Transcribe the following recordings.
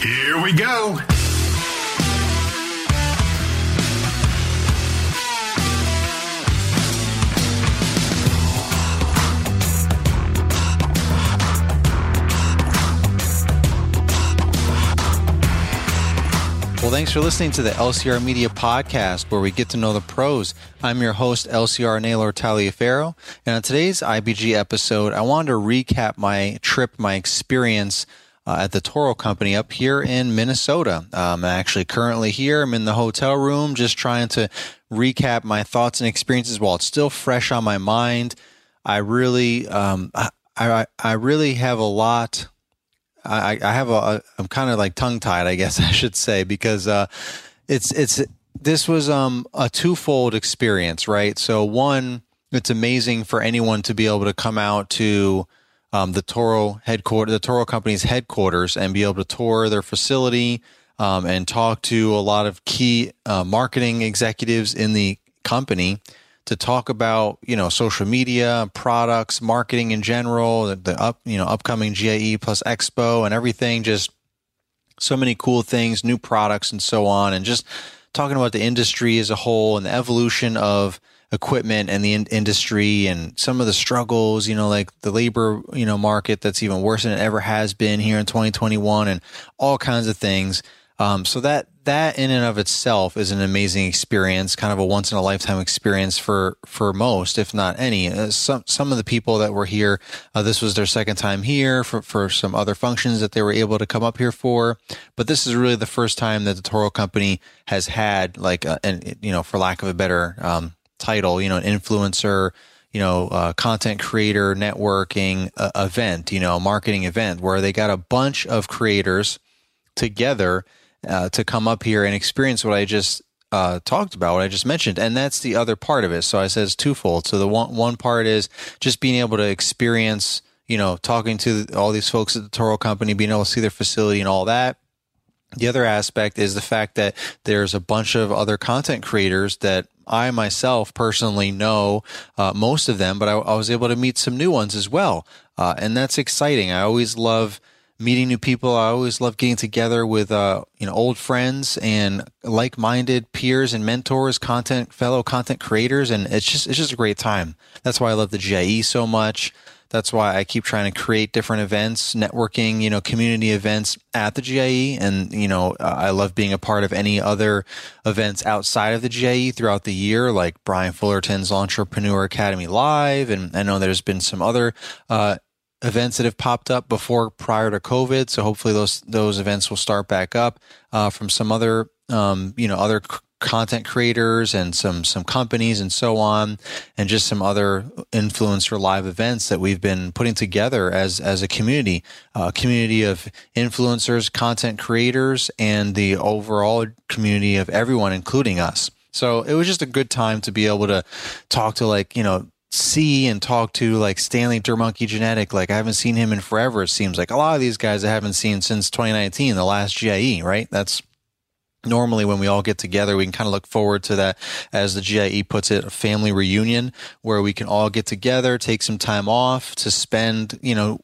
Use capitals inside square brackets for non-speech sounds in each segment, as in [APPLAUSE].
Here we go. Well, thanks for listening to the LCR Media Podcast, where we get to know the pros. I'm your host, LCR Naylor Taliaferro. And on today's IBG episode, I wanted to recap my trip, my experience uh, at the Toro Company up here in Minnesota. Um, actually currently here. I'm in the hotel room just trying to recap my thoughts and experiences while it's still fresh on my mind. I really, um, I, I, I really have a lot I, I have a, I'm kind of like tongue tied, I guess [LAUGHS] I should say, because uh, it's it's this was um a twofold experience, right? So one, it's amazing for anyone to be able to come out to um, the Toro headquarters, the Toro company's headquarters, and be able to tour their facility um, and talk to a lot of key uh, marketing executives in the company to talk about you know social media, products, marketing in general, the, the up you know upcoming GIE plus Expo and everything. Just so many cool things, new products, and so on, and just talking about the industry as a whole and the evolution of equipment and the in- industry and some of the struggles, you know, like the labor, you know, market that's even worse than it ever has been here in 2021 and all kinds of things. Um, so that that in and of itself is an amazing experience, kind of a once in a lifetime experience for for most, if not any. Uh, some some of the people that were here, uh, this was their second time here for for some other functions that they were able to come up here for. But this is really the first time that the Toro Company has had like, a, and you know, for lack of a better um, title, you know, an influencer you know, uh, content creator networking uh, event, you know, marketing event where they got a bunch of creators together uh, to come up here and experience what I just uh, talked about, what I just mentioned, and that's the other part of it. So I it's twofold. So the one one part is just being able to experience, you know, talking to all these folks at the Toro Company, being able to see their facility and all that. The other aspect is the fact that there's a bunch of other content creators that I myself personally know uh, most of them, but I, I, was able to meet some new ones as well, uh, and that's exciting. I always love meeting new people. I always love getting together with uh, you know old friends and like-minded peers and mentors, content fellow content creators, and it's just it's just a great time. That's why I love the GIE so much. That's why I keep trying to create different events, networking, you know, community events at the GIE. And, you know, I love being a part of any other events outside of the GIE throughout the year, like Brian Fullerton's Entrepreneur Academy Live. And I know there's been some other uh, events that have popped up before prior to COVID. So hopefully those those events will start back up uh, from some other um, you know other c- content creators and some some companies and so on, and just some other influencer live events that we've been putting together as as a community, a community of influencers, content creators, and the overall community of everyone, including us. So it was just a good time to be able to talk to like you know see and talk to like Stanley Dermonkey Genadek. Like I haven't seen him in forever. It seems like a lot of these guys I haven't seen since 2019, the last GIE, right? That's normally when we all get together, we can kind of look forward to that, as the GIE puts it, a family reunion where we can all get together, take some time off to spend, you know,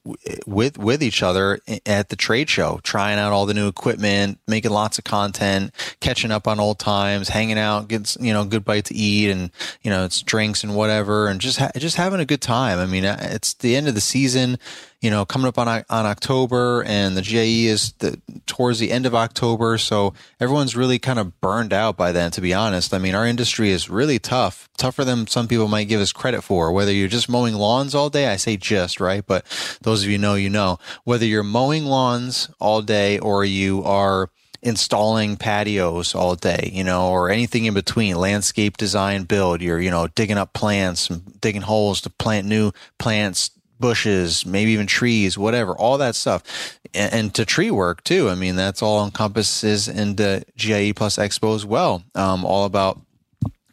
with with each other at the trade show, trying out all the new equipment, making lots of content, catching up on old times, hanging out, gets you know, good bite to eat, and you know, it's drinks and whatever, and just ha- just having a good time. I mean, uh, it's the end of the season you know, coming up on on October, and the GIE is the, towards the end of October, so everyone's really kind of burned out by then. To be honest, I mean, our industry is really tough, tougher than some people might give us credit for. Whether you're just mowing lawns all day, I say just right, but those of you know, you know, whether you're mowing lawns all day or you are installing patios all day, you know, or anything in between, landscape design build, you're, you know, digging up plants, and digging holes to plant new plants, bushes, maybe even trees, whatever, all that stuff. And, and, to tree work too. I mean, that's all encompasses into GIE plus Expo as well. Um, all about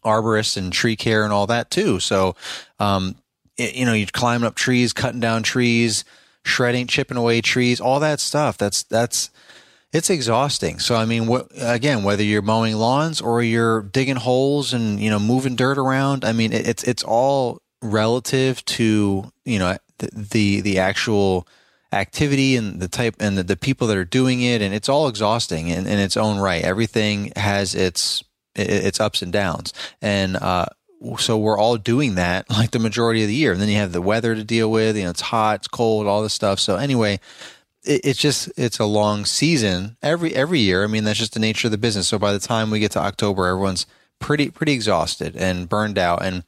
arborists and tree care and all that too. So, um, it, you know, you're climbing up trees, cutting down trees, shredding, chipping away trees, all that stuff. That's, that's, it's exhausting. So, I mean, what, again, whether you're mowing lawns or you're digging holes and, you know, moving dirt around, I mean, it, it's, it's all relative to, you know, the, the, actual, activity and the type and the, the, people that are doing it and it's all exhausting in, in its own right everything has its its ups and downs. And, uh, so we're all doing that [LAUGHS] like the majority of the year. And then you have the weather to deal with, you know, it's hot, it's cold, all this stuff. So anyway, it, it's just, it's a long season every, every year. I mean, that's just the nature of the business. So by the time we get to October, everyone's pretty, pretty exhausted and burned out. And,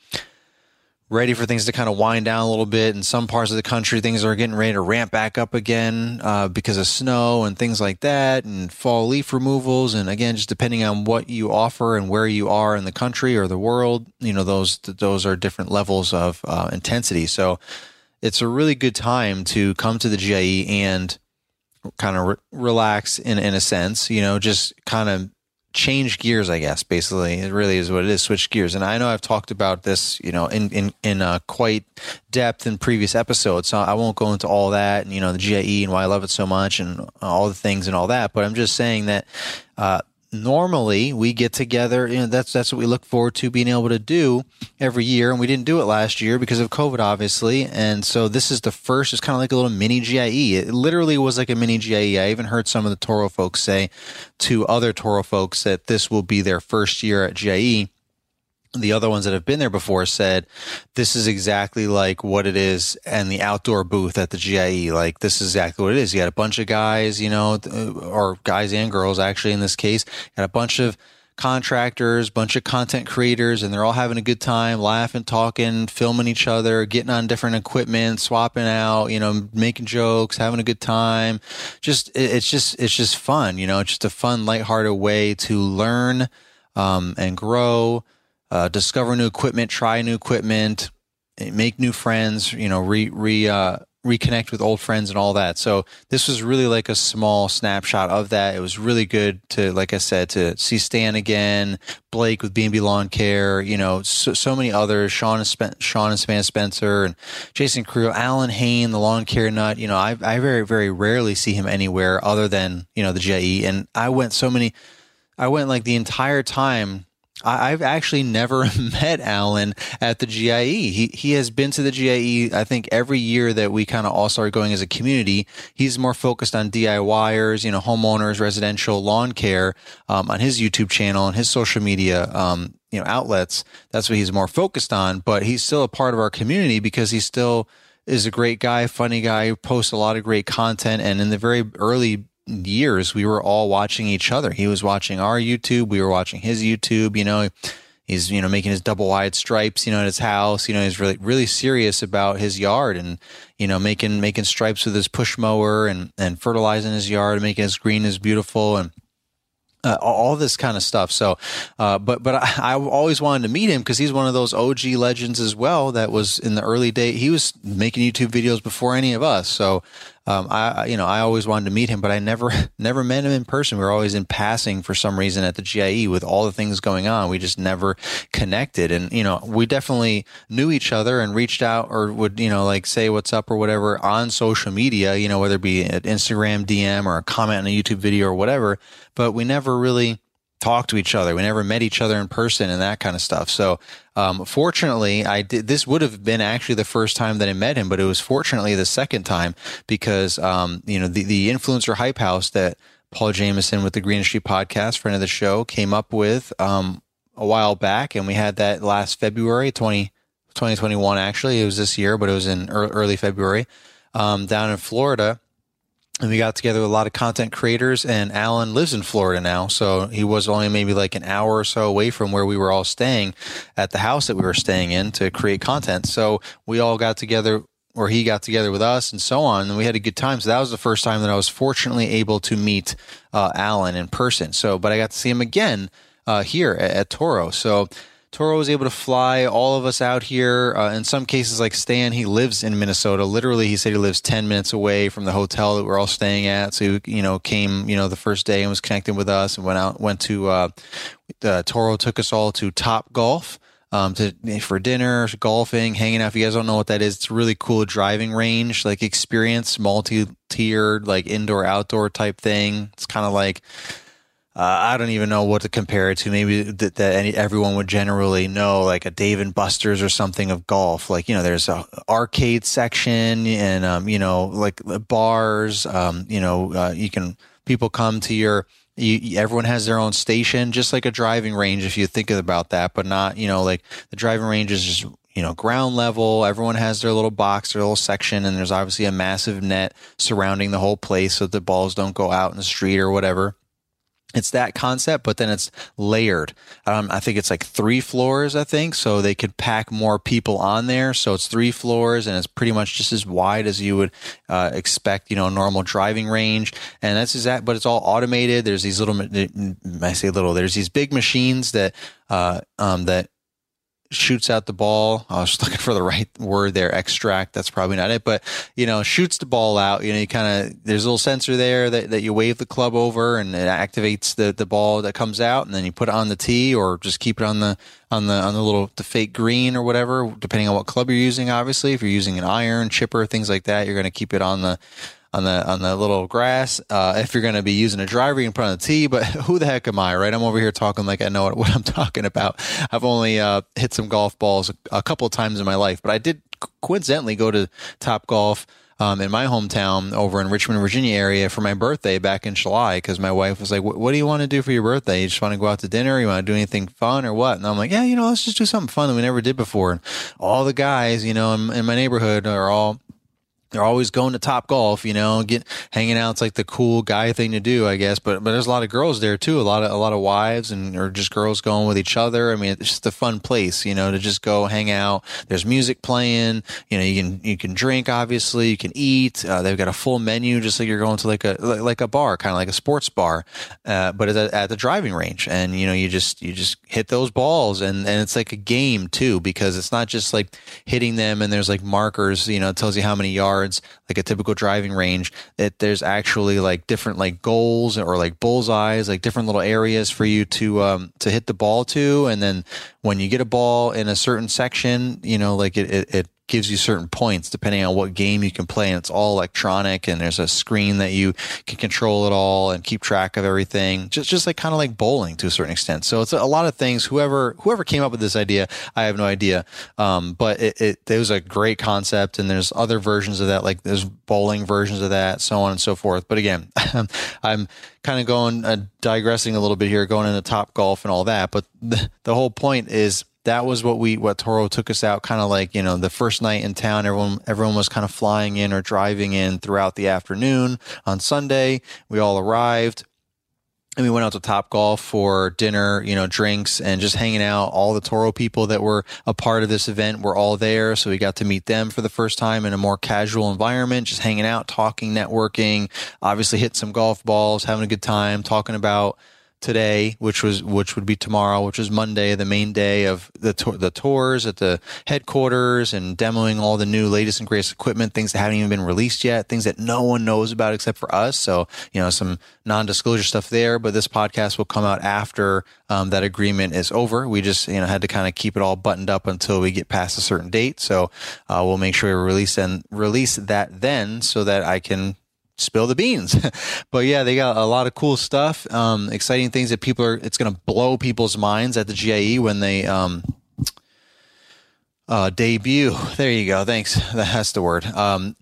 ready for things to kind of wind down a little bit. In some parts of the country, things are getting ready to ramp back up again uh, because of snow and things like that, and fall leaf removals. And again, just depending on what you offer and where you are in the country or the world, you know, those those are different levels of uh, intensity. So it's a really good time to come to the GIE and kind of re- relax in in a sense. You know, just kind of change gears, I guess, basically. It really is what it is, switch gears. And I know I've talked about this, you know, in, in, in uh, quite depth in previous episodes. So I won't go into all that and, you know, the GIE and why I love it so much and all the things and all that. But I'm just saying that, uh, normally we get together you know that's that's what we look forward to being able to do every year. And we didn't do it last year because of covid obviously. And so this is the first it's kind of like a little mini GIE it literally was like a mini GIE I even heard some of the Toro folks say to other Toro folks that this will be their first year at GIE the other ones that have been there before said this is exactly like what it is and the outdoor booth at the GIE. Like this is exactly what it is. You got a bunch of guys, you know, or guys and girls actually in this case, got a bunch of contractors, bunch of content creators, and they're all having a good time, laughing, talking, filming each other, getting on different equipment, swapping out, you know, making jokes, having a good time. Just it's just it's just fun, you know, it's just a fun, lighthearted way to learn um, and grow uh, discover new equipment, try new equipment, make new friends, you know, re, re, uh, reconnect with old friends and all that. So this was really like a small snapshot of that. It was really good to, like I said, to see Stan again, Blake with B&B Lawn Care, you know, so, so many others, Sean and, Spen- Sean and Samantha Spencer and Jason Creel, Allyn Hane, the lawn care nut. You know, I, I very, very rarely see him anywhere other than, you know, the GIE. And I went so many, I went like the entire time I've actually never [LAUGHS] met Allyn at the GIE. He he has been to the GIE. I think every year that we kind of all started going as a community. He's more focused on DIYers, you know, homeowners, residential lawn care um, on his YouTube channel and his social media. Um, you know, outlets. That's what he's more focused on. But he's still a part of our community because he still is a great guy, funny guy, posts a lot of great content. And in the very early years we were all watching each other. He was watching our YouTube, we were watching his YouTube, you know. He's, you know, making his double wide stripes, you know, at his house. You know, he's really, really serious about his yard and, you know, making, making stripes with his push mower and, and fertilizing his yard, making his green as beautiful. And, uh, all this kind of stuff. So, uh, but but I, I, always wanted to meet him because he's one of those OG legends as well. That was in the early day. He was making YouTube videos before any of us. So um, I, you know, I always wanted to meet him, but I never, [LAUGHS] never met him in person. We were always in passing for some reason at the GIE with all the things going on. We just never connected. And, you know, we definitely knew each other and reached out or would, you know, like say what's up or whatever on social media, you know, whether it be an Instagram DM or a comment on a YouTube video or whatever, but we never really, talked to each other. We never met each other in person and that kind of stuff. So, um, fortunately, I did. This would have been actually the first time that I met him, but it was fortunately the second time because, um, you know, the, the influencer hype house that Paul Jameson with the Green Street podcast, friend of the show, came up with um, a while back, and we had that last February 20, 2021. Actually, it was this year, but it was in early February um, down in Florida and we got together with a lot of content creators and allyn lives in florida now so he was only maybe like an hour or so away from where we were all staying at the house that we were staying in to create content. So we all got together or he got together with us and so on and we had a good time. So that was the first time that i was fortunately able to meet uh, allyn in person. So but i got to see him again uh, here at, at toro. So Toro was able to fly all of us out here. Uh, in some cases, like Stan, he lives in Minnesota. Literally, he said he lives 10 minutes away from the hotel that we're all staying at. So, he, you know, came, you know, the first day and was connecting with us and went out, went to, uh, uh Toro took us all to Top Golf. Um, to for dinner, golfing, hanging out. If you guys don't know what that is, it's a really cool driving range, like experience, multi-tiered, like indoor outdoor type thing. It's kind of like uh, I don't even know what to compare it to. Maybe that, that any, everyone would generally know, like a Dave and Buster's or something of golf. Like you know, there's a arcade section and um, you know, like bars. Um, you know, uh, you can people come to your. You, everyone has their own station, just like a driving range, if you think about that. But not, you know, like the driving range is just you know, ground level. Everyone has their little box, their little section, and there's obviously a massive net surrounding the whole place so the balls don't go out in the street or whatever it's that concept, but then it's layered. Um, I think it's like three floors, I think. So they could pack more people on there. So it's three floors and it's pretty much just as wide as you would uh, expect, you know, normal driving range. And that's exact, but it's all automated. There's these little, I say little, there's these big machines that, uh, um, that shoots out the ball. I was looking for the right word there, extract. That's probably not it, but you know, shoots the ball out. You know, you kind of there's a little sensor there that, that you wave the club over and it activates the the ball that comes out, and then you put it on the tee or just keep it on the on the on the little the fake green or whatever, depending on what club you're using. Obviously, if you're using an iron chipper, things like that, you're going to keep it on the on the on the little grass. Uh, if you're going to be using a driver, you can put on the tee. But [LAUGHS] who the heck am I, right? I'm over here talking like I know what, [LAUGHS] what I'm talking about. I've only uh, hit some golf balls a, a, couple of times in my life, but I did coincidentally go to Top Golf. Um, in my hometown over in Richmond, Virginia area for my birthday back in July because my wife was like, what do you want to do for your birthday? You just want to go out to dinner? You want to do anything fun or what? And I'm like, yeah, you know, let's just do something fun that we never did before. And all the guys, you know, in, in my neighborhood are all they're always going to top golf, you know, get hanging out. It's like the cool guy thing to do, I guess. But but there's a lot of girls there too. A lot of a lot of wives and or just girls going with each other. I mean, it's just a fun place, you know, to just go hang out. There's music playing. You know, you can you can drink. Obviously, you can eat. Uh, they've got a full menu, just like you're going to like a like a bar, kind of like a sports bar, uh, but at, at the driving range. And you know, you just you just hit those balls, and and it's like a game too because it's not just like hitting them and there's like markers. You know, it tells you how many yards yards, like a typical driving range, that there's actually like different like goals or like bullseyes, like different little areas for you to um, to hit the ball to, and then when you get a ball in a certain section, you know, like it, it, it gives you certain points depending on what game you can play. And it's all electronic and there's a screen that you can control it all and keep track of everything. Just, just like kind of like bowling to a certain extent. So it's a, lot of things. Whoever, whoever came up with this idea, I have no idea. Um, but it, it, it was a great concept and there's other versions of that, like there's bowling versions of that, so on and so forth. But again, [LAUGHS] I'm kind of going, uh, digressing a little bit here, going into top golf and all that. But the, [LAUGHS] the whole point is, that was what we what Toro took us out kind of like you know the first night in town everyone everyone was kind of flying in or driving in throughout the afternoon on Sunday we all arrived and we went out to Top Golf for dinner, you know, drinks and just hanging out. All the Toro people that were a part of this event were all there. So we got to meet them for the first time in a more casual environment, just hanging out, talking, networking, obviously hitting some golf balls, having a good time, talking about today, which was which would be tomorrow, which is Monday, the main day of the to- the tours at the headquarters and demoing all the new latest and greatest equipment, things that haven't even been released yet, things that no one knows about except for us. So you know some non-disclosure stuff there. But this podcast will come out after um, that agreement is over. We just you know had to kind of keep it all buttoned up until we get past a certain date. So uh, we'll make sure we release and release that then, so that I can spill the beans. [LAUGHS] but yeah, they got a lot of cool stuff, um, exciting things that people are. It's going to blow people's minds at the GIE when they um, uh, debut. There you go. Thanks. [LAUGHS] That's the word. Um,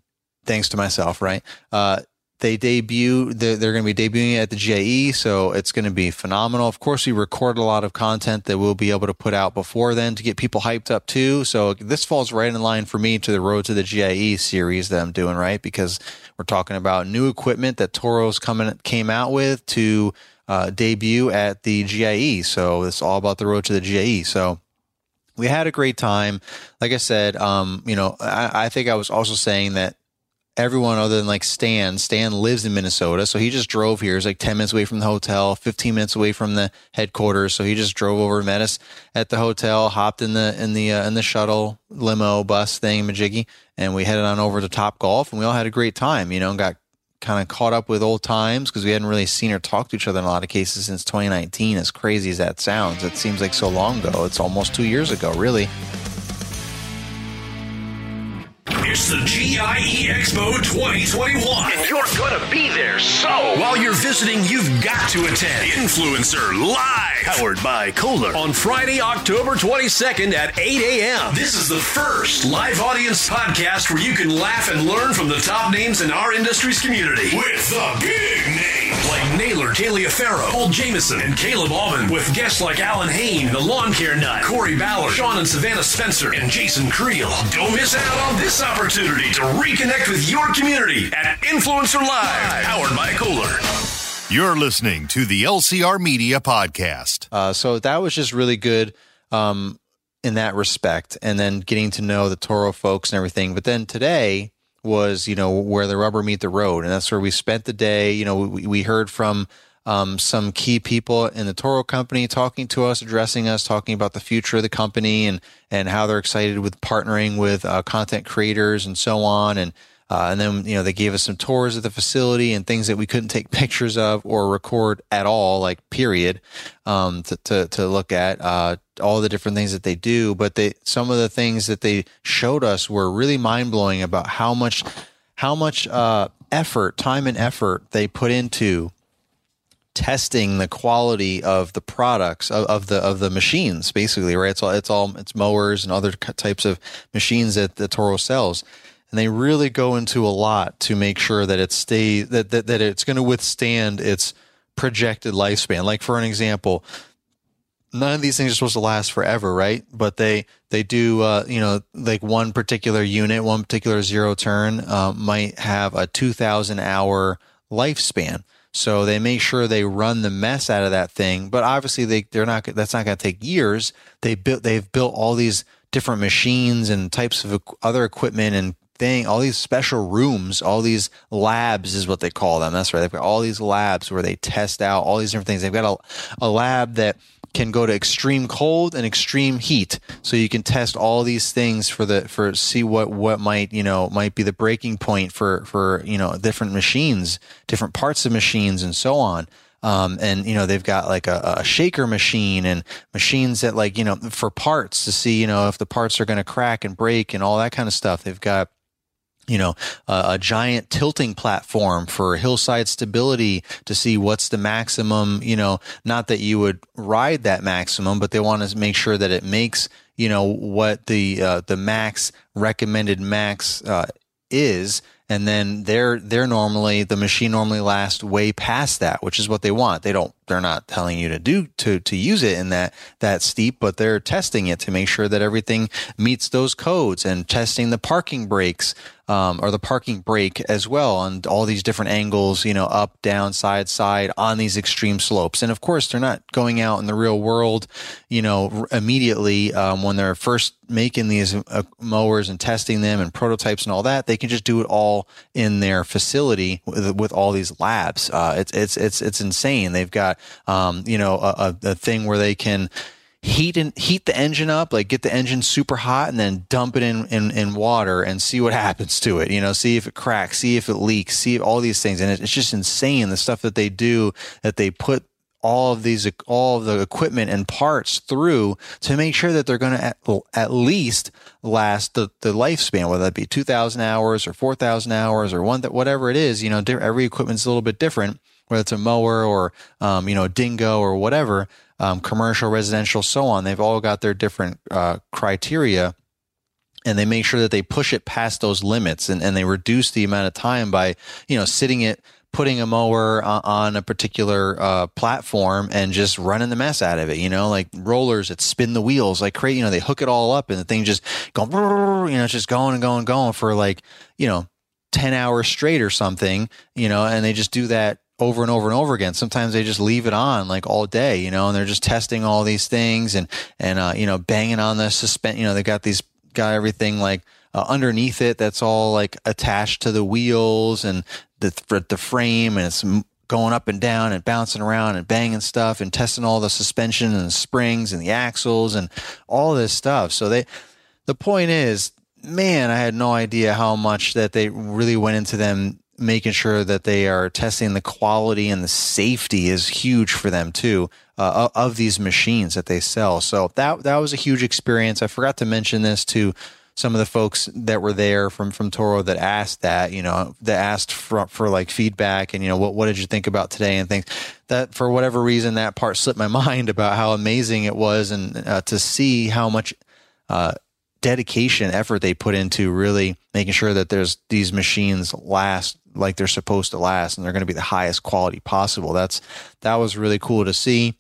thanks to myself, right? Uh, they debut, they're, they're going to be debuting at the GIE, so it's going to be phenomenal. Of course, we record a lot of content that we'll be able to put out before then to get people hyped up too. So this falls right in line for me to the Road to the GIE series that I'm doing, right? Because we're talking about new equipment that Toro's coming came out with to uh, debut at the GIE. So it's all about the Road to the GIE. So we had a great time. Like I said, um, you know, I, I think I was also saying that everyone other than like Stan. Stan lives in Minnesota, so he just drove here. It's like 10 minutes away from the hotel, 15 minutes away from the headquarters. So he just drove over, met us at the hotel, hopped in the in the uh, in the shuttle limo bus thing, Majiggy, and we headed on over to Top Golf, and we all had a great time. You know, and got kind of caught up with old times because we hadn't really seen or talked to each other in a lot of cases since 2019. As crazy as that sounds, it seems like so long ago. It's almost two years ago, really. It's the GIE Expo 2021. And you're going to be there, so. While you're visiting, you've got to attend Influencer Live. Powered by Kohler. On Friday, October 22nd at 8 a.m. This is the first live audience podcast where you can laugh and learn from the top names in our industry's community. With the big names like Naylor Taliaferro, Paul Jameson, and Caleb Alvin. With guests like Allyn Hane, the Lawn Care Nut, Corey Ballard, Sean and Savannah Spencer, and Jason Creel. Don't miss out on this opportunity to reconnect with your community at Influencer Live. Powered by Kohler. You're listening to the LCR Media Podcast. Uh, so that was just really good um, in that respect, and then getting to know the Toro folks and everything. But then today was, you know, where the rubber meet the road, and that's where we spent the day. You know, we, we heard from um, some key people in the Toro company talking to us, addressing us, talking about the future of the company and and how they're excited with partnering with uh, content creators and so on. And uh, and then you know they gave us some tours of the facility and things that we couldn't take [LAUGHS] pictures of or record at all, like period, um, to, to to look at uh, all the different things that they do. But they some of the things that they showed us were really mind blowing about how much how much uh, effort, time and effort they put into testing the quality of the products of, of, the of the machines basically right? It's all it's all it's mowers and other types of machines that the Toro sells. And they really go into a lot to make sure that it stays that, that, that it's going to withstand its projected lifespan. Like for an example none of these things are supposed to last forever right? But they they do uh, you know like one particular unit one particular zero turn uh, might have a 2000 hour lifespan so they make sure they run the mess out of that thing. But obviously they they're not that's not going to take years. They built they've built all these different machines and types of other equipment and thing, all these special rooms, all these labs is what they call them. That's right. They've got all these labs where they test out all these different things. They've got a, a lab that can go to extreme cold and extreme heat. So you can test all these things for the for see what what might you know might be the breaking point for for you know different machines, different parts of machines, and so on. Um, and you know they've got like a, a, shaker machine and machines that like you know for parts to see you know if the parts are going to crack and break and all that kind of stuff. They've got you know, a, a, giant tilting platform for hillside stability to see what's the maximum, you know, not that you would ride that maximum, but they want to make sure that it makes, you know, what the, uh, the max recommended max, uh, is and then they're they're normally the machine normally lasts way past that which is what they want. They don't they're not telling you to do to to use it in that that steep but they're testing it to make sure that everything meets those codes and testing the parking brakes um, or the parking brake as well on all these different angles, you know, up, down, side, side on these extreme slopes. And of course, they're not going out in the real world, you know, immediately um, when they're first making these uh, mowers and testing them and prototypes and all that. They can just do it all in their facility with, with all these labs. Uh, it's it's it's it's insane. They've got um, you know a, a thing where they can heat and heat the engine up, like get the engine super hot and then dump it in, in, in water and see what [LAUGHS] happens to it. You know, see if it cracks, see if it leaks, see all these things. And it's just insane the stuff that they do that they put all of these, all of the equipment and parts through to make sure that they're going to at, at, least last the, the lifespan, whether that be 2000 hours or 4000 hours or one that, whatever it is, you know, every equipment's a little bit different, whether it's a mower or, um, you know, a dingo or whatever um, commercial, residential, so on. They've all got their different uh, criteria and they make sure that they push it past those limits and, and they reduce the amount of time by, you know, sitting it, putting a mower on, on a particular uh, platform and just running the mess out of it, you know, like rollers that spin the wheels like crazy, you know, they hook it all up and the thing just going, you know, it's just going and going and going for like, you know, 10 hours straight or something, you know, and they just do that over and over and over again. Sometimes they just leave it on like all day, you know, and they're just testing all these things and, and, uh, you know, banging on the suspend, you know, they got these, got everything like, uh, underneath it that's all like attached to the wheels and the the frame, and it's going up and down and bouncing around and banging stuff and testing all the suspension and the springs and the axles and all this stuff. So they, the point is, man, I had no idea how much that they really went into them making sure that they are testing the quality and the safety is huge for them too uh, of these machines that they sell. So that that was a huge experience. I forgot to mention this to some of the folks that were there from from Toro that asked that, you know, that asked for for like feedback and you know what what did you think about today and things. That for whatever reason that part slipped my [LAUGHS] mind about how amazing it was and uh, to see how much uh, dedication effort they put into really making sure that there's these machines last like they're supposed to last and they're going to be the highest quality possible. That's that was really cool to see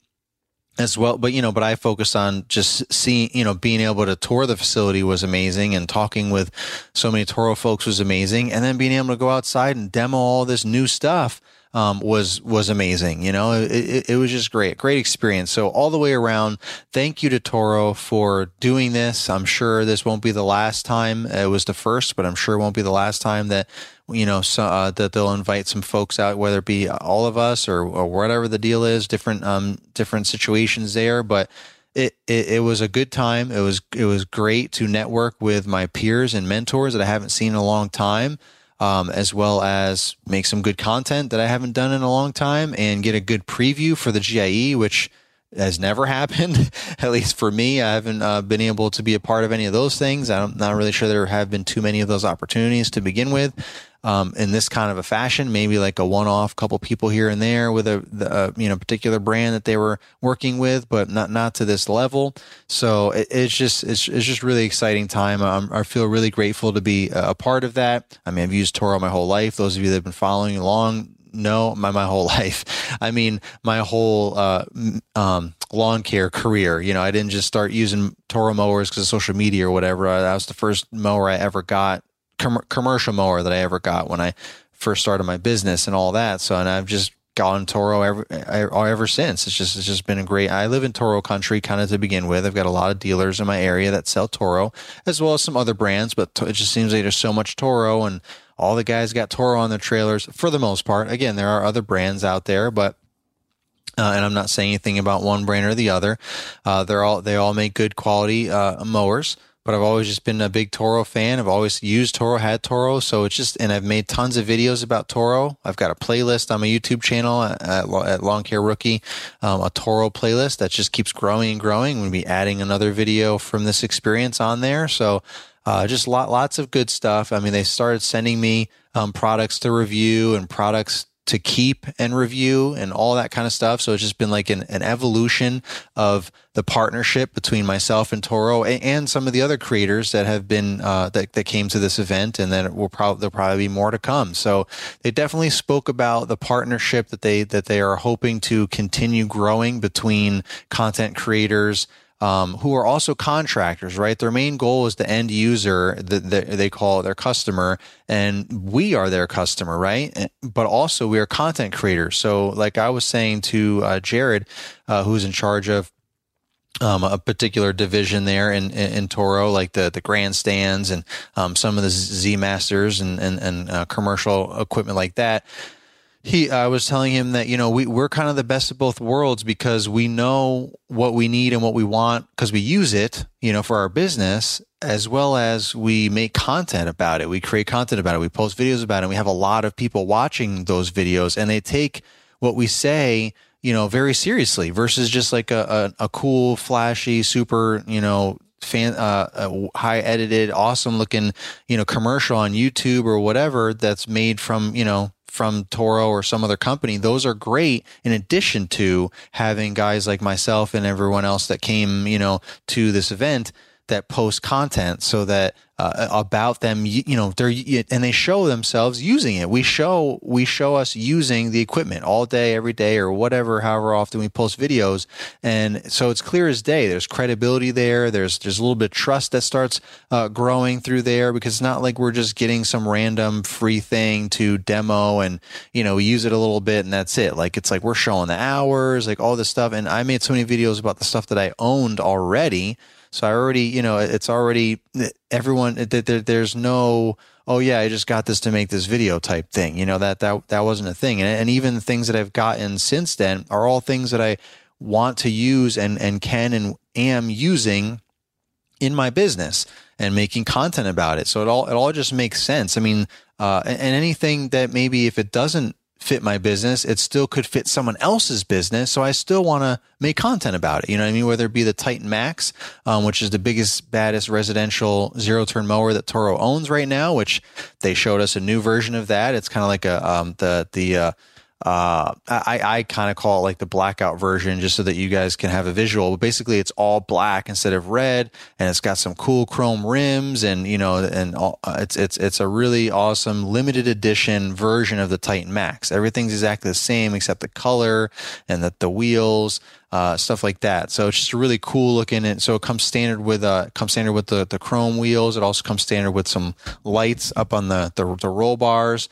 as well. But, you know, but I focused on just seeing, you know, being able to tour the facility was amazing and talking with so many Toro folks was amazing. And then being able to go outside and demo all this new stuff. Um, was was amazing. You know, it, it, it, was just great, great experience. So all the way around, thank you to Toro for doing this. I'm sure this won't be the last time. It was the first, but I'm sure it won't be the last time that you know, so, uh, that they'll invite some folks out, whether it be all of us or, or whatever the deal is, different, um, different situations there. But it, it, it was a good time. It was, it was great to network with my peers and mentors that I haven't seen in a long time. Um, as well as make some good content that I haven't done in a long time and get a good preview for the GIE, which has never [LAUGHS] happened. At least for me, I haven't uh, been able to be a part of any of those things. I'm not really sure there have been too many of those opportunities to begin with um, in this kind of a fashion, maybe like a one-off couple people here and there with a, the, uh, you know particular brand that they were working with, but not not to this level. So it, it's just it's, it's just really exciting time. I'm, I feel really grateful to be a part of that. I mean, I've used Toro my whole life. Those of you that have been following along know my my whole [LAUGHS] life. I mean, my whole uh, um, lawn care career. You know, I didn't just start using Toro mowers because of social media or whatever. That was the first mower I ever got com- commercial mower that I ever got when I first started my business and all that. So, and I've just gone Toro ever, ever since. It's just, it's just been a great, I live in Toro country kind of to begin with. I've got a lot of dealers in my area that sell Toro as well as some other brands, but it just seems like there's so much Toro and all the guys got Toro on their trailers for the most part. Again, there are other brands out there, but uh, and I'm not saying anything about one brand or the other. Uh, they're all they all make good quality uh, mowers but I've always just been a big Toro fan. I've always used Toro, had Toro, so it's just, and I've made tons of videos about Toro. I've got a playlist on my YouTube channel at, at Lawn Care Rookie, um, a Toro playlist that just keeps growing and growing. We'll be adding another video from this experience on there. So, uh, just lot, lots of good stuff. I mean, they started sending me um, products to review and products to keep and review and all that kind of stuff. So it's just been like an, an evolution of the partnership between myself and Toro and, and some of the other creators that have been uh, that that came to this event, and then will probably there'll probably be more to come. So they definitely spoke about the partnership that they that they are hoping to continue growing between content creators um, who are also contractors, right? Their main goal is the end user that they call their customer, and we are their customer, right? But also we are content creators. So, like I was saying to uh, Jared, uh, who's in charge of um, a particular division there in, in, in, Toro, like the, the grandstands and um, some of the Z Masters and, and, and uh, commercial equipment like that he i was telling him that you know we, we're kind of the best of both worlds because we know what we need and what we want because we use it you know for our business as well as we make content about it. We create content about it. We post videos about it. And we have a lot of people watching those videos and they take what we say you know very seriously versus just like a, a, a cool flashy super you know fan uh, high edited awesome looking you know commercial on youtube or whatever that's made from you know from Toro or some other company, those are great in addition to having guys like myself and everyone else that came, you know, to this event that post content so that uh, about them you know they're and they show themselves using it. We show we show us using the equipment all day every day or whatever however often we post videos. And so it's clear as day. There's credibility there. There's there's a little bit of trust that starts uh, growing through there because it's not like we're just getting some random free thing to demo and you know use it a little bit and that's it. Like it's like we're showing the hours like all this stuff. And i made so many videos about the stuff that i owned already So I already, you know, it's already everyone. There, there's no, oh yeah, I just got this to make this video type thing. You know that that that wasn't a thing. And, and even things that I've gotten since then are all things that I want to use and and can and am using in my business and making content about it. So it all it all just makes sense. I mean, uh, and, and anything that maybe if it doesn't fit my business, it still could fit someone else's business. So I still want to make content about it. You know what I mean? Whether it be the Titan Max, um, which is the biggest, baddest residential zero turn mower that Toro owns right now, which they showed us a new version of that. It's kind of like a um, the the uh, uh, I, I kind of call it like the blackout version just so that you guys can have a visual. But basically, it's all black instead of red, and it's got some cool chrome rims, and you know, and all, uh, it's it's it's a really awesome limited edition version of the Titan Max. Everything's exactly the same except the color and the the wheels. Uh, stuff like that. So it's just a really cool looking. And so it comes standard with uh comes standard with the the chrome wheels. It also comes standard with some lights up on the the, the roll bars.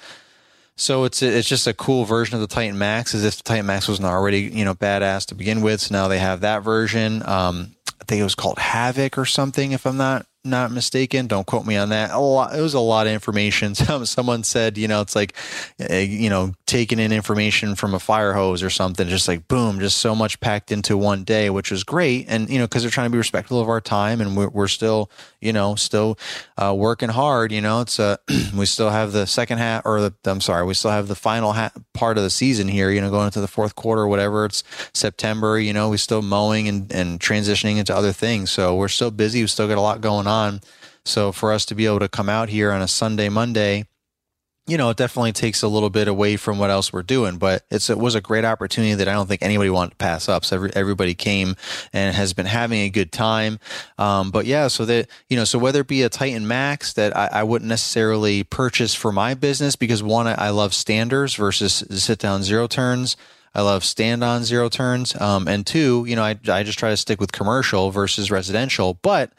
So it's it's just a cool version of the Titan Max, as if the Titan Max wasn't already you know badass to begin with. So now they have that version. Um, I think it was called Havoc or something, if I'm not not mistaken. Don't quote me on that. A lot, it was a lot of information. [LAUGHS] Someone said, you know, it's like, eh, you know, taking in information from a fire hose or something, just like boom, just so much packed into one day, which was great. And, you know, because they're trying to be respectful of our time and we're, we're still, you know, still uh, working hard. You know, it's uh, [CLEARS THROAT] we still have the second half or the, I'm sorry, we still have the final ha- part of the season here, you know, going into the fourth quarter, or whatever. It's September, you know, we still mowing and, and transitioning into other things. So we're still busy. We've still got a lot going on. So for us to be able to come out here on a Sunday, Monday, you know, it definitely takes a little bit away from what else we're doing, but it's, it was a great opportunity that I don't think anybody wanted to pass up. So every, everybody came and has been having a good time. Um, but yeah, so that, you know, so whether it be a Titan Max that I, I wouldn't necessarily purchase for my business because one, I love standers versus sit down zero turns. I love stand on zero turns. Um, and two, you know, I, I just try to stick with commercial versus residential. But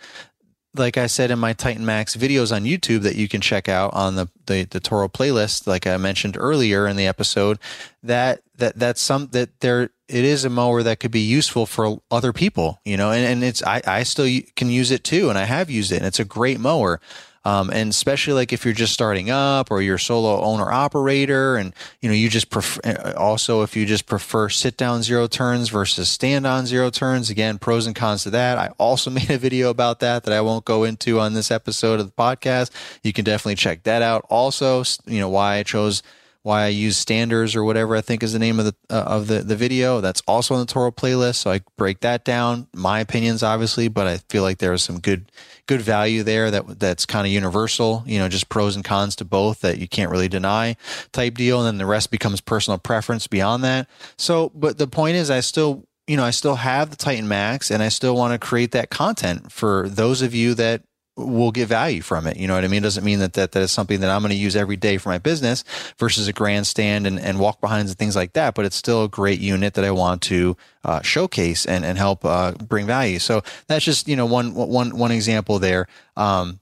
like I said in my Titan Max videos on YouTube that you can check out on the, the, the Toro playlist, like I mentioned earlier in the episode, that that that's some that there it is a mower that could be useful for other people, you know, and, and it's I, I still can use it too, and I have used it, and it's a great mower. Um, and especially like if you're just starting up or you're solo owner operator and you know you just prefer uh, also if you just prefer sit down zero turns versus stand on zero turns again pros and cons to that. I also [LAUGHS] made a video about that that i won't go into on this episode of the podcast. You can definitely check that out. Also you know why i chose why I use standers or whatever I think is the name of the uh, of the the video. That's also on the Toro playlist, so I break that down. My opinions, obviously, but I feel like there is some good good value there that that's kind of universal. You know, just pros and cons to both that you can't really deny type deal, and then the rest becomes personal preference beyond that. So, but the point is, I still you know, I still have the Titan Max and I still want to create that content for those of you that will get value from it. You know what I mean? It doesn't mean that, that that is something that I'm going to use every day for my business versus a grandstand and, and walk behinds and things like that. But it's still a great unit that I want to uh, showcase and, and help uh, bring value. So that's just, you know, one, one, one example there. Um,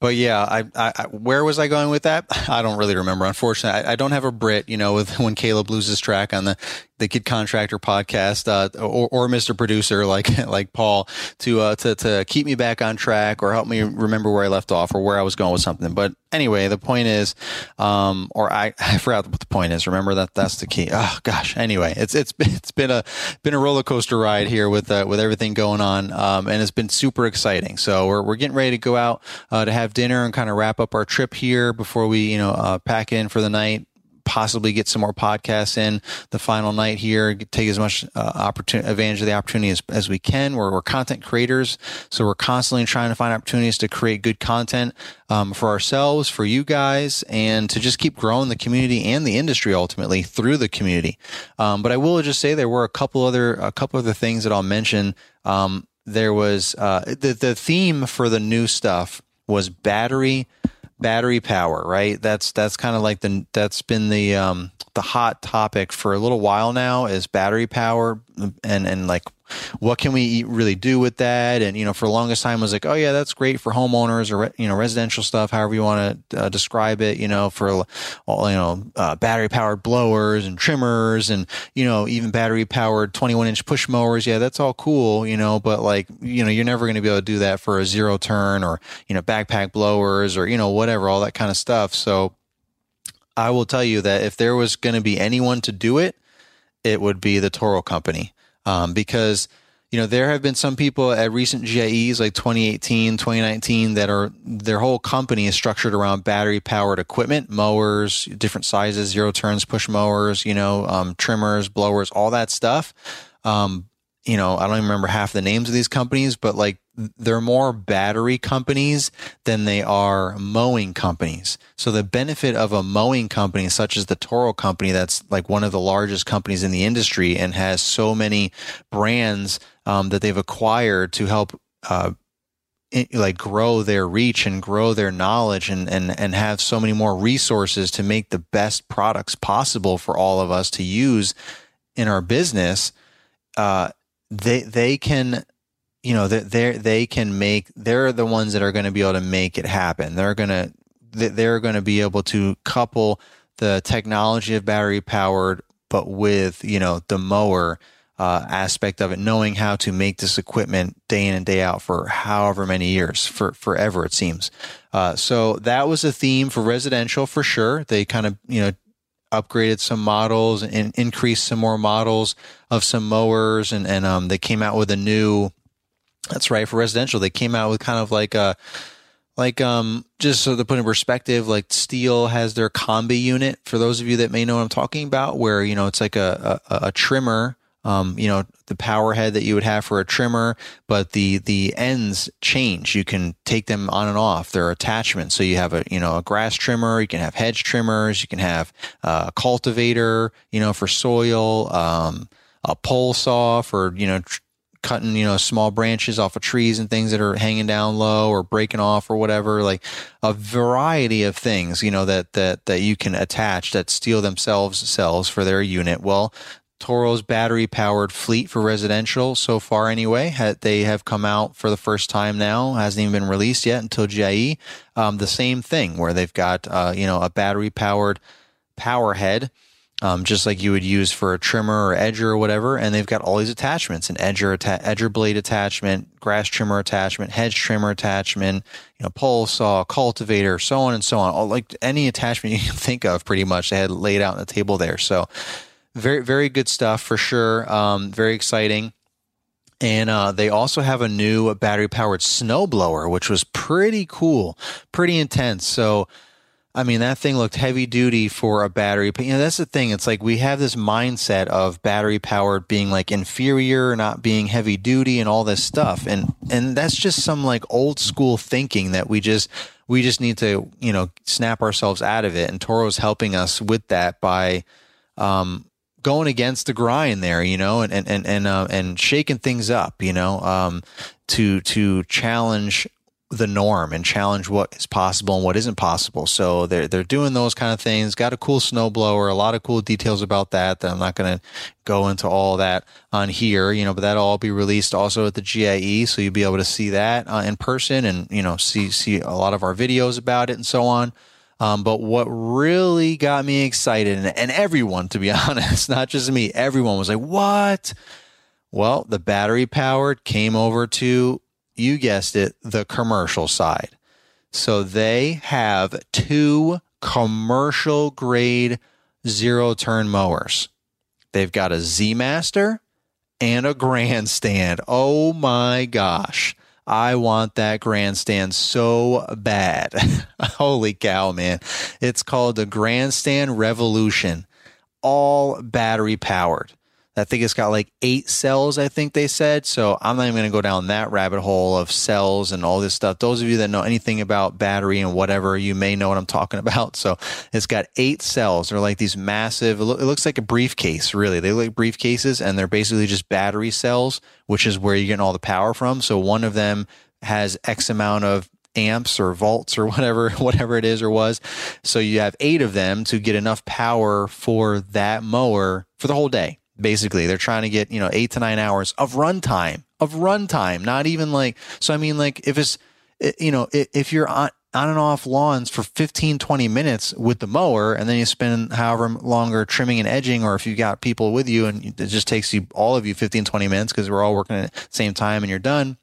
but yeah, I, I, where was I going with that? [LAUGHS] I don't really remember. Unfortunately, I, I, don't have a Brit. You know, with when Caleb loses track on the the Kid Contractor podcast, uh, or, or Mr. Producer [LAUGHS] like like Paul to uh, to to keep me back on track or help me remember where I left off or where I was going with something. But anyway, the point is, um, or I, [LAUGHS] I forgot what the point is. Remember that that's the key. Oh gosh. Anyway, it's it's been, [LAUGHS] it's been a been a roller coaster ride here with uh, with everything going on, um, and it's been super exciting. So we're we're getting ready to go out uh, to have dinner and kind of wrap up our trip here before we you know uh, pack in for the night possibly get some more podcasts in the final night here, take as much uh, opportunity, advantage of the opportunity as, as we can. We're, we're content creators, so we're constantly trying to find opportunities to create good content um, for ourselves, for you guys, and to just keep growing the community and the industry ultimately through the community. Um, but I will just say there were a couple other a couple other things that I'll mention. Um, there was uh, the the theme for the new stuff was battery battery power, right? That's that's kind of like the that's been the um, the hot topic for a little while now is battery power and and like what can we really do with that? And, you know, for the longest time I was like, oh yeah, that's great for homeowners or, you know, residential stuff, however you want to uh, describe it, you know, for all, you know, uh, battery powered blowers and trimmers and, you know, even battery powered 21 inch push mowers. Yeah, that's all cool, you know, but like, you know, you're never going to be able to do that for a zero turn or, you know, backpack blowers or, you know, whatever, all that kind of stuff. So I will tell you that if there was going to be anyone to do it, it would be the Toro company. Um, because, you know, there have been some people at recent GIEs like 2018, 2019 that are their whole company is structured around battery powered equipment, mowers, different sizes, zero turns, push mowers, you know, um, trimmers, blowers, all that stuff. Um, you know, I don't even remember half the names of these companies, but like they're more battery companies than they are mowing companies. So the benefit of a mowing company, such as the Toro company, that's like one of the largest companies in the industry and has so many brands um, that they've acquired to help uh, like grow their reach and grow their knowledge and, and, and have so many more resources to make the best products possible for all of us to use in our business. Uh, they they can you know they they they can make they're the ones that are going to be able to make it happen. They're going to they're going to be able to couple the technology of battery powered but with you know the mower uh, aspect of it knowing how to make this equipment day in and day out for however many years for forever it seems. Uh, so that was a theme for residential for sure. They kind of you know upgraded some models and increased some more models of some mowers and, and um, they came out with a new that's right for residential they came out with kind of like a like um just so to put in perspective like Stihl has their combi unit. For those of you that may know what i'm talking about where you know it's like a, a, a trimmer um, you know, the power head that you would have for a trimmer, but the the ends change. You can take them on and off. They're attachments. So you have a you know a grass trimmer. You can have hedge trimmers. You can have a cultivator. You know, for soil. Um, a pole saw for you know. Tr- cutting you know small branches off of trees and things that are hanging down low or breaking off or whatever like a variety of things you know that that that you can attach that Stihl themselves sells for their unit well Toro's battery powered fleet for residential so far anyway. They have come out for the first time now, hasn't even been released yet until GIE. Um, the same thing where they've got, uh, you know, a battery powered power head, um, just like you would use for a trimmer or edger or whatever. And they've got all these attachments, an edger, atta- edger blade attachment, grass trimmer attachment, hedge trimmer attachment, you know, pole saw, cultivator, so on and so on. All, like any attachment [LAUGHS] you can think of pretty much they had laid out on the table there. So, very, very good stuff for sure. Um, very exciting. And uh, they also have a new battery powered snowblower, which was pretty cool, pretty intense. So, I mean, that thing looked heavy duty for a battery. But, you know, that's the thing. It's like we have this mindset of battery powered being like inferior, not being heavy duty and all this stuff. And, and that's just some like old school thinking that we just, we just need to, you know, snap ourselves out of it. And Toro's helping us with that by, um, going against the grind there, you know, and and and and, uh, and shaking things up, you know, um, to to challenge the norm and challenge what is possible and what isn't possible. So they're they're doing those kind of things. Got a cool snowblower, a lot of cool details about that. That I'm not going to go into all that on here, you know, but that'll all be released also at the GIE, so you'll be able to see that uh, in person and you know see see a lot of our videos about it and so on. Um, but what really got me excited, and, and everyone, to be [LAUGHS] honest, not just me, everyone was like, what? Well, the battery powered came over to, you guessed it, the commercial side. So they have two commercial grade zero turn mowers. They've got a Z Master and a Grandstand. Oh my gosh. I want that grandstand so bad. [LAUGHS] Holy cow, man. It's called the Grandstand Revolution, all battery powered. I think it's got like eight cells, I think they said. So I'm not even going to go down that rabbit hole of cells and all this stuff. Those of you that know anything about battery and whatever, you may know what I'm talking [LAUGHS] about. So it's got eight cells. They're like these massive, it looks like a briefcase, really. They look like briefcases and they're basically just battery cells, which is where you're getting all the power from. So one of them has X amount of amps or volts or [LAUGHS] whatever whatever it is or was so you have eight of them to get enough power for that mower for the whole day Basically, they're trying to get, you know, eight to nine hours of runtime, of runtime, not even like, so I mean, like if it's, eh, you know, if you're on, on and off lawns for 15, 20 minutes with the mower, and then you spend however longer trimming and edging, or if you got people with you and it just takes you all of you 15, 20 minutes because we're all working at the same time and you're done.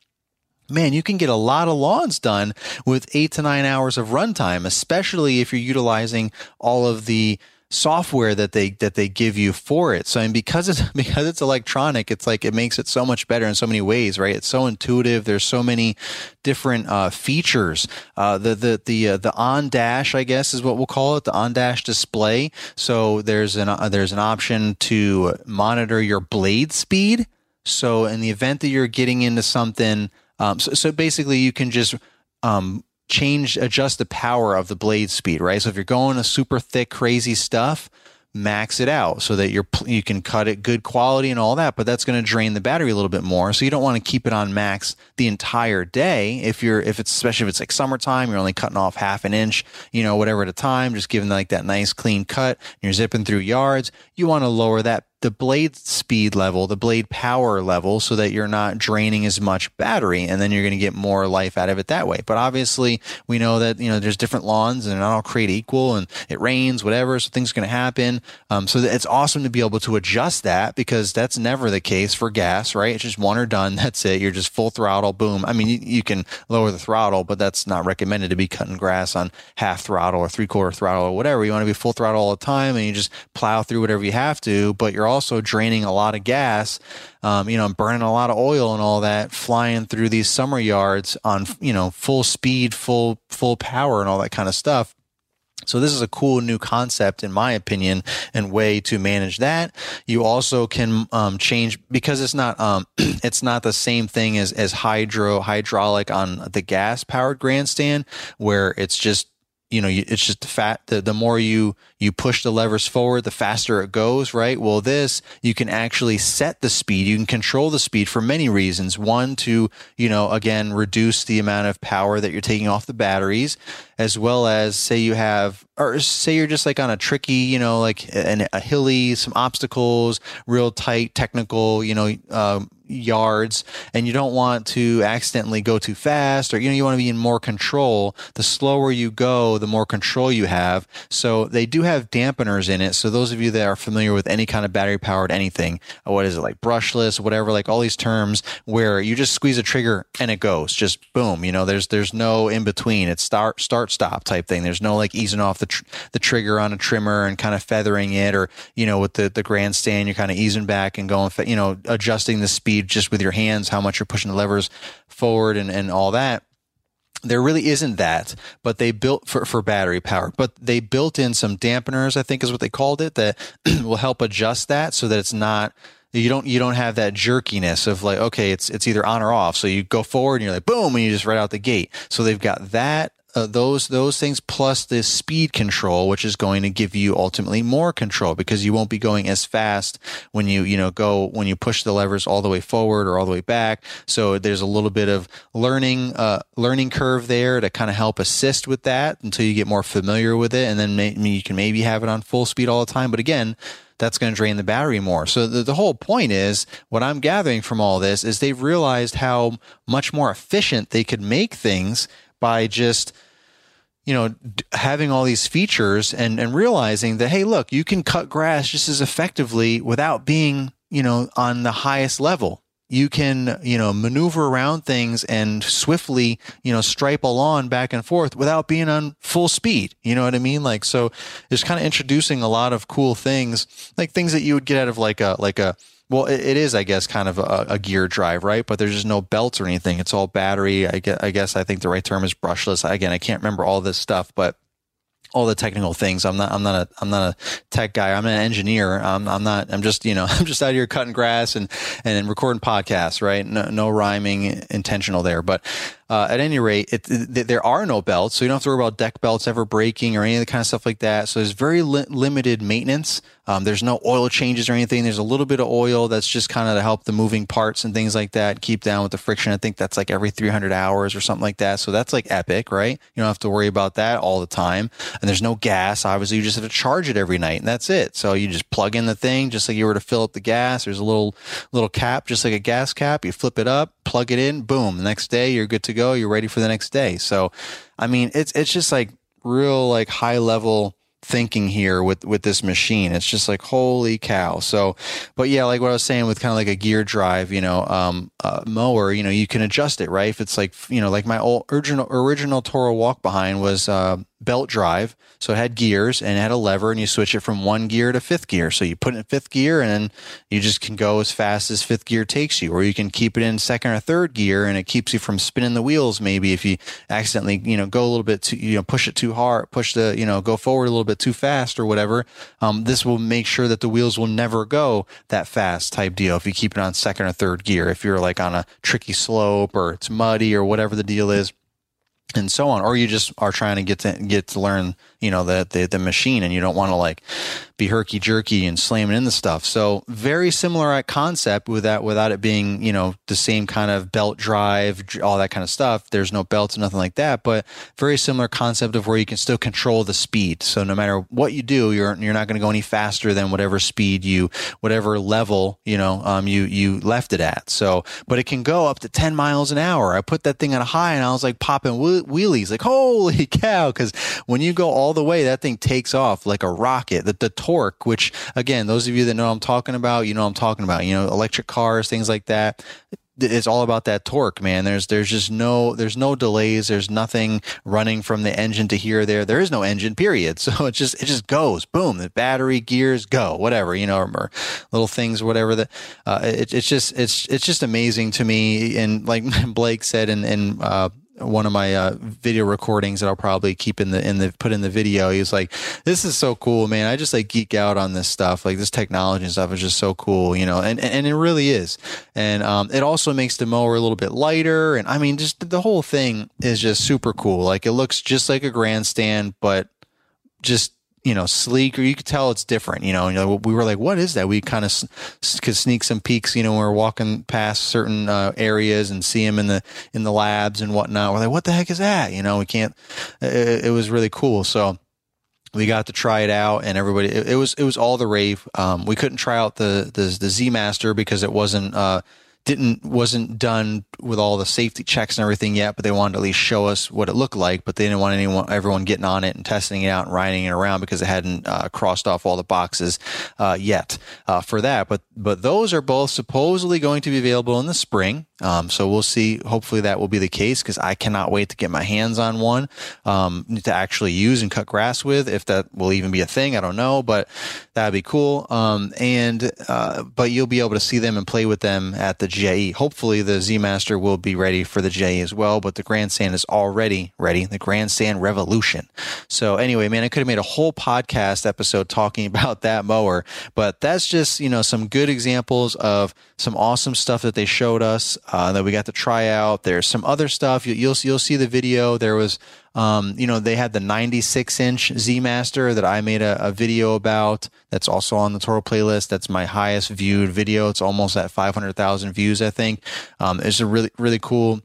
Man, you can get a lot of lawns done with eight to nine hours of runtime, especially if you're utilizing all of the software that they that they give you for it. So and because it's [LAUGHS] because it's electronic, it's like it makes it so much better in so many ways, right? It's so intuitive. There's so many different uh, features. Uh, the the the uh, the on dash, I guess, is what we'll call it, the on dash display. So there's an uh, there's an option to monitor your blade speed. So in the event that you're getting into something, um, so, so basically you can just um, change, adjust the power of the blade speed, right? So if you're going a super thick, crazy stuff, max it out so that you're you can cut it good quality and all that but that's going to drain the battery a little bit more so you don't want to keep it on max the entire day if you're if it's especially if it's like summertime you're only cutting off half an inch you know whatever at a time just giving like that nice clean cut and you're zipping through yards you want to lower that the blade speed level, the blade power level, so that you're not draining as much battery, and then you're going to get more life out of it that way. But obviously, we know that you know there's different lawns, and they're not all created equal, and it rains, whatever, so things are going to happen. Um, so it's awesome to be able to adjust that because that's never the case for gas, right? It's just one or done. [LAUGHS] That's it. You're just full throttle, boom. I mean, you, you can lower the throttle, but that's not recommended to be cutting grass on half throttle or three quarter throttle or whatever. You want to be full throttle all the time, and you just plow through whatever you have to, but you're also draining a lot of gas, um, you know, burning a lot of oil and all that, flying through these summer yards on, you know, full speed, full, full power and all that kind of stuff. So this is a cool new concept, in my opinion, and way to manage that. You also can um, change because it's not um, [CLEARS THROAT] it's not the same thing as as hydro hydraulic on the gas powered grandstand, where it's just you know, it's just the fat, the, the more you, you push the levers forward, the faster it goes, right? Well, this, you can actually set the speed. You can control the speed for many reasons. One, to, you know, again, reduce the amount of power that you're taking off the batteries, as well as say you have, or say you're just like on a tricky, you know, like an, a hilly, some obstacles, real tight technical, you know, um, yards and you don't want to accidentally go too fast or you know you want to be in more control the slower you go the more control you have. So they do have dampeners in it so those of you that are familiar with any kind of battery powered anything uh, what is it like brushless whatever like all these terms where you just squeeze a trigger and it goes just boom you know there's there's no in between it's start start stop type thing. There's no like easing off the tr- the trigger on a trimmer and kind of feathering it or you know with the the grandstand you're kind of easing back and going you know adjusting the speed speed just with your hands, how much you're pushing the levers forward and, and all that. There really isn't that, but they built for, for battery power, but they built in some dampeners, I think is what they called it, that [CLEARS THROAT] will help adjust that so that it's not you don't you don't have that jerkiness of like okay it's it's either on or off. So you go forward and you're like boom and you just right out the gate. So they've got that uh, those those things plus the speed control, which is going to give you ultimately more control because you won't be going as fast when you you know go when you push the levers all the way forward or all the way back. So there's a little bit of learning uh, learning curve there to kind of help assist with that until you get more familiar with it, and then maybe you can maybe have it on full speed all the time. But again, that's going to drain the battery more. So the, the whole point is what I'm gathering from all this is they've realized how much more efficient they could make things by just you know, having all these features and, and realizing that, hey, look, you can cut grass just as effectively without being, you know, on the highest level. You can, you know, maneuver around things and swiftly, you know, stripe a lawn back and forth without being on full speed. You know what I mean? Like, so it's kind of introducing a lot of cool things, like things that you would get out of like a, like a, well, it, it is, I guess, kind of a, a, gear drive, right? But there's just no belts or anything. It's all battery. I guess, I guess I think the right term is brushless. Again, I can't remember all this stuff, but all the technical things. I'm not, I'm not a, I'm not a tech guy. I'm an engineer. I'm, I'm not, I'm just, you know, [LAUGHS] I'm just out here cutting grass and, and recording podcasts, right? No, no rhyming intentional there. But uh, at any rate, it, there are no belts, so you don't have to worry about deck belts ever breaking or any of the kind of stuff like that. So there's very li- limited maintenance. Um, there's no oil changes or anything. There's a little bit of oil that's just kind of to help the moving parts and things like that, keep down with the friction. I think that's like every 300 hours or something like that. So that's like epic, right? You don't have to worry about that all the time. And there's no gas. Obviously, you just have to charge it every night, and that's it. So you just plug in the thing, just like you were to fill up the gas. There's a little little cap, just like a gas cap. You flip it up, plug it in, boom. The next day, you're good to go. You're ready for the next day. So, I mean, it's it's just like real like high level thinking here with with this machine. It's just like holy cow. So, but yeah, like what I was saying with kind of like a gear drive, you know, um, uh, mower, you know, you can adjust it, right? If it's like you know, like my old original original Toro walk behind was uh, belt drive. So it had gears and it had a lever and you switch it from one gear to fifth gear. So you put it in fifth gear and then you just can go as fast as fifth gear takes you, or you can keep it in second or third gear and it keeps you from spinning the wheels. Maybe if you accidentally, you know, go a little bit too, you know, push it too hard, push the, you know, go forward a little bit too fast or whatever. Um, this will make sure that the wheels will never go that fast type deal. If you keep it on second or third gear, if you're like on a tricky slope or it's muddy or whatever the deal is and so on or you just are trying to get to get to learn you know the the, the machine and you don't want to like be herky jerky and slamming in the stuff. So very similar concept with that, without it being, you know, the same kind of belt drive, all that kind of stuff. There's no belts, and nothing like that, but very similar concept of where you can still control the speed. So no matter what you do, you're, you're not going to go any faster than whatever speed you, whatever level, you know, um, you, you left it at. So, but it can go up to 10 miles an hour. I put that thing on high and I was like popping wheelies, like, holy cow. Cause when you go all the way, that thing takes off like a rocket. The, the torque, which again, those of you that know I'm talking about, you know I'm talking about, you know, electric cars, things like that. It's all about that torque, man. There's there's just no there's no delays. There's nothing running from the engine to here or there. There is no engine, period. [LAUGHS] So it just it just goes, boom. The battery, gears, go, whatever you know, or, little things, whatever. That uh, it, it's just it's it's just amazing to me. And like [LAUGHS] Blake said in in uh, one of my uh, video recordings that I'll probably keep in the in the put in the video. He was like, "This is so cool, man! I just like geek out on this stuff. Like this technology and stuff is just so cool, you know." And and it really is. And um, it also makes the mower a little bit lighter. And I mean, just the whole thing is just super cool. Like it looks just like a grandstand, but just you know, sleek, or you could tell it's different. You know, you we were like, "What is that?" We kind of could sneak some peeks. You know, we are walking past certain uh, areas and see them in the in the labs and whatnot. We're like, "What the heck is that?" You know, we can't. It, it was really cool. So we got to try it out and everybody it, it was it was all the rave um, we couldn't try out the the, the z master because it wasn't uh, didn't wasn't done with all the safety checks and everything yet, but they wanted to at least show us what it looked like. But they didn't want anyone, everyone getting on it and testing it out and riding it around because it hadn't uh, crossed off all the boxes uh, yet uh, for that. But but those are both supposedly going to be available in the spring. Um, so we'll see. Hopefully that will be the case because I cannot wait to get my hands on one um, to actually use and cut grass with. If that will even be a thing, I don't know, but that'd be cool. Um, and uh, but you'll be able to see them and play with them at the GIE. Hopefully the Z Master will be ready for the GIE as well. But the Grandstand is already ready. The Grandstand Revolution. So anyway, man, I could have made a whole podcast episode talking [LAUGHS] about that mower, but that's just you know some good examples of some awesome stuff that they showed us uh, that we got to try out. There's some other stuff. You, will you'll see the video. There was, um, you know, they had the 96 inch Z Master that I made a, a, video about. That's also on the Toro playlist. That's my highest viewed video. It's almost at 500,000 views, I think. Um, it's a really really cool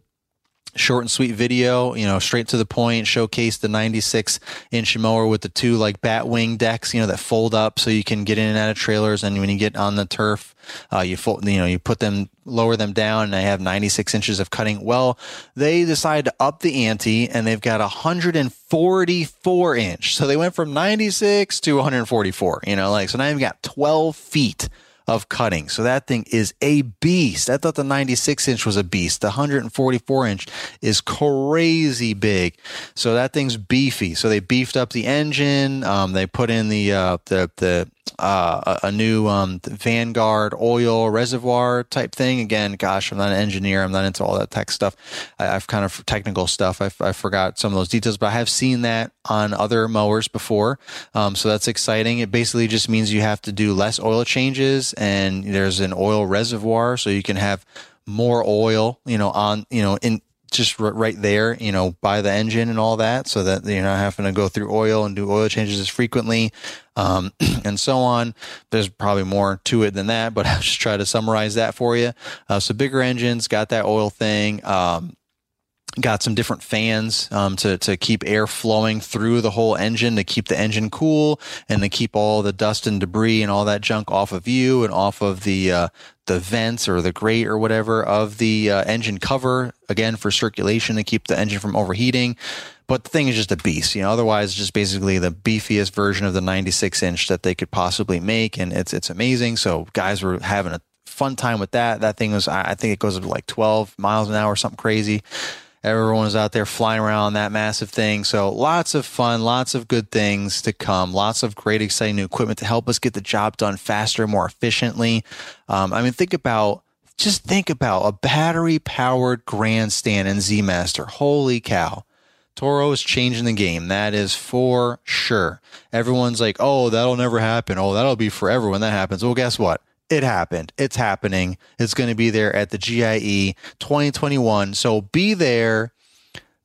short and sweet video, you know, straight to the point, showcase the 96 inch mower with the two like bat wing decks, you know, that fold up so you can get in and out of trailers. And when you get on the turf, uh, you fold, you know, you put them, lower them down and they have 96 inches of cutting. Well, they decided to up the ante and they've got 144 inch. So they went from 96 to 144, you know, like, so now you've got 12 feet of cutting. So that thing is a beast. I thought the 96 inch was a beast. The 144 inch is crazy big. So that thing's beefy. So they beefed up the engine. Um, they put in the, uh, the, the, uh, a new um, Vanguard oil reservoir type thing. Again, gosh, I'm not an engineer. I'm not into all that tech stuff. I, have kind of technical stuff. I've, I forgot some of those details, but I have seen that on other mowers before. Um, so that's exciting. It basically just means you have to do less oil changes, and there's an oil reservoir, so you can have more oil, you know, on you know in just r- right there, you know, by the engine and all that, so that you're not having to go through oil and do oil changes as frequently, um, [CLEARS THROAT] and so on. There's probably more to it than that, but [LAUGHS] I'll just try to summarize that for you. Uh, so bigger engines, got that oil thing. Um, got some different fans um, to to keep air flowing through the whole engine to keep the engine cool and to keep all the dust and debris and all that junk off of you and off of the uh, the vents or the grate or whatever of the uh, engine cover again for circulation to keep the engine from overheating. But the thing is just a beast, you know. Otherwise, just basically the beefiest version of the 96 inch that they could possibly make, and it's it's amazing. So guys were having a fun time with that. That thing was, I think it goes up to like 12 miles an hour, something crazy. Everyone was out there flying around that massive thing. So lots of fun, lots of good things to come, lots of great, exciting new equipment to help us get the job done faster, more efficiently. Um, I mean, think about just think about a battery powered grandstand in Z Master. Holy cow. Toro is changing the game. That is for sure. Everyone's like, oh, that'll never happen. Oh, that'll be forever when that happens. Well, guess what? It happened. It's happening. It's going to be there at the GIE 2021. So be there,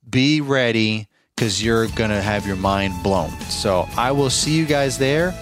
be ready, because you're going to have your mind blown. So I will see you guys there.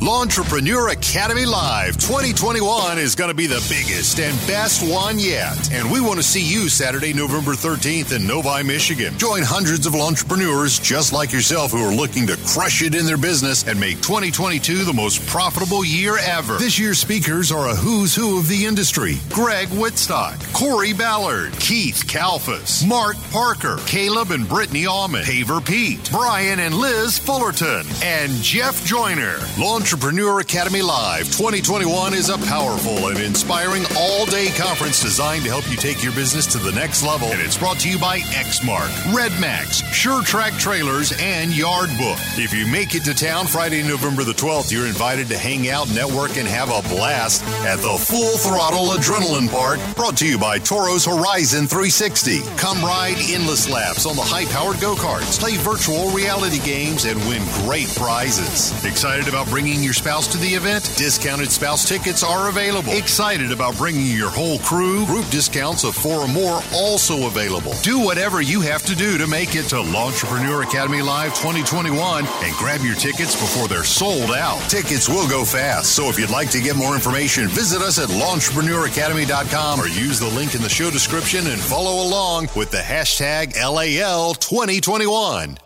Lawntrepreneur Academy Live 2021 is going to be the biggest and best one yet. And we want to see you Saturday, November 13th in Novi, Michigan. Join hundreds of entrepreneurs just like yourself who are looking to crush it in their business and make 2022 the most profitable year ever. This year's speakers are a who's who of the industry Greg Wittstock, Corey Ballard, Keith Kalfas, Mark Parker, Caleb and Brittany Almond, Paver Pete, Brian and Liz Fullerton, and Jeff Joyner. Launch Entrepreneur Academy Live 2021 is a powerful and inspiring all day conference designed to help you take your business to the next level. And it's brought to you by Exmark, Redmax, Sure-Trac Trailers, and Yard Book. If you make it to town Friday, November the 12th, you're invited to hang out, network, and have a blast at the Full Throttle Adrenaline Park, brought to you by Toro's Horizon 360. Come ride endless laps on the high powered go karts, play virtual reality games, and win great prizes. Excited about bringing your spouse to the event? Discounted spouse tickets are available. Excited about bringing your whole crew? Group discounts of four or more also available. Do whatever you have to do to make it to Lawntrepreneur Academy Live 2021 and grab your tickets before they're sold out. Tickets will go fast, so if you'd like to get more information, visit us at lawntrepreneuracademy.com or use the link in the show description and follow along with the hashtag LAL 2021.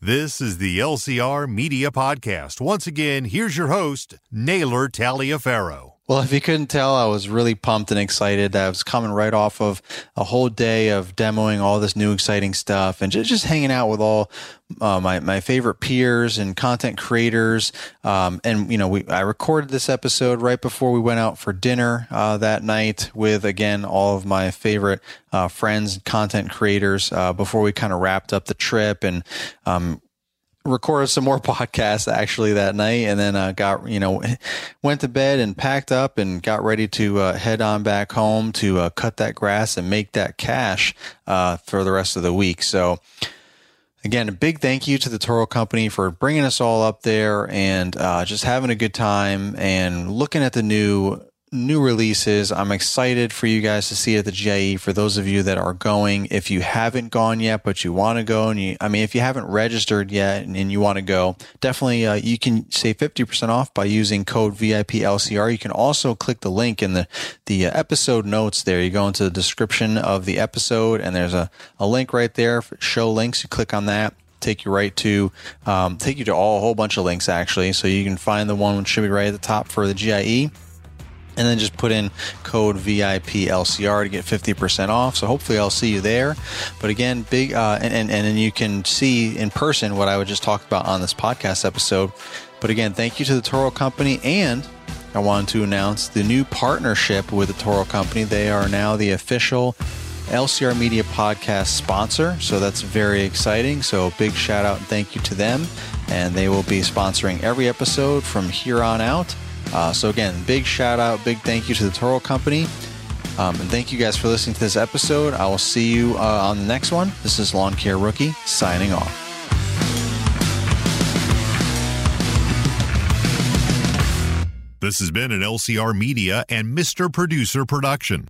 This is the LCR Media Podcast. Once again, here's your host, Naylor Taliaferro. Well, if you couldn't tell, I was really pumped and excited. I was coming right off of a whole day of demoing all this new exciting stuff and just, just hanging out with all uh, my, my favorite peers and content creators. Um, and, you know, we, I recorded this episode right before we went out for dinner uh, that night with, again, all of my favorite uh, friends and content creators uh, before we kind of wrapped up the trip and um, recorded some more [LAUGHS] podcasts actually that night and then uh, got you know [LAUGHS] went to bed and packed up and got ready to uh, head on back home to uh, cut that grass and make that cash uh, for the rest of the week. So again a big thank you to the toro company for bringing us all up there and uh, just having a good time and looking at the new new releases. I'm excited for you guys to see at the GIE. For those of you that are going, if you haven't gone yet, but you want to go, and you, I mean, if you haven't registered yet and, and you want to go, definitely uh, you can save 50% off by using code VIP LCR. You can also click the link in the, the uh, episode notes there. You go into the description of the episode and there's a, a link right there for show links. You click on that take you right to um, take you to all a whole bunch of links actually so you can find the one which should be right at the top for the GIE and then just put in code VIP LCR to get 50% off. So hopefully I'll see you there. But again, big, uh, and, and, and then you can see in person what I would just talk about on this podcast episode. But again, thank you to the Toro Company and I wanted to announce the new partnership with the Toro Company. They are now the official LCR Media podcast sponsor. So that's very exciting. So big shout out and thank you to them. And they will be sponsoring every episode from here on out. Uh, so again, big shout out, big thank you to the Toro Company. Um, and thank you guys for listening to this episode. I will see you uh, on the next one. This is Lawn Care Rookie signing off. This has been an LCR Media and Mr. Producer production.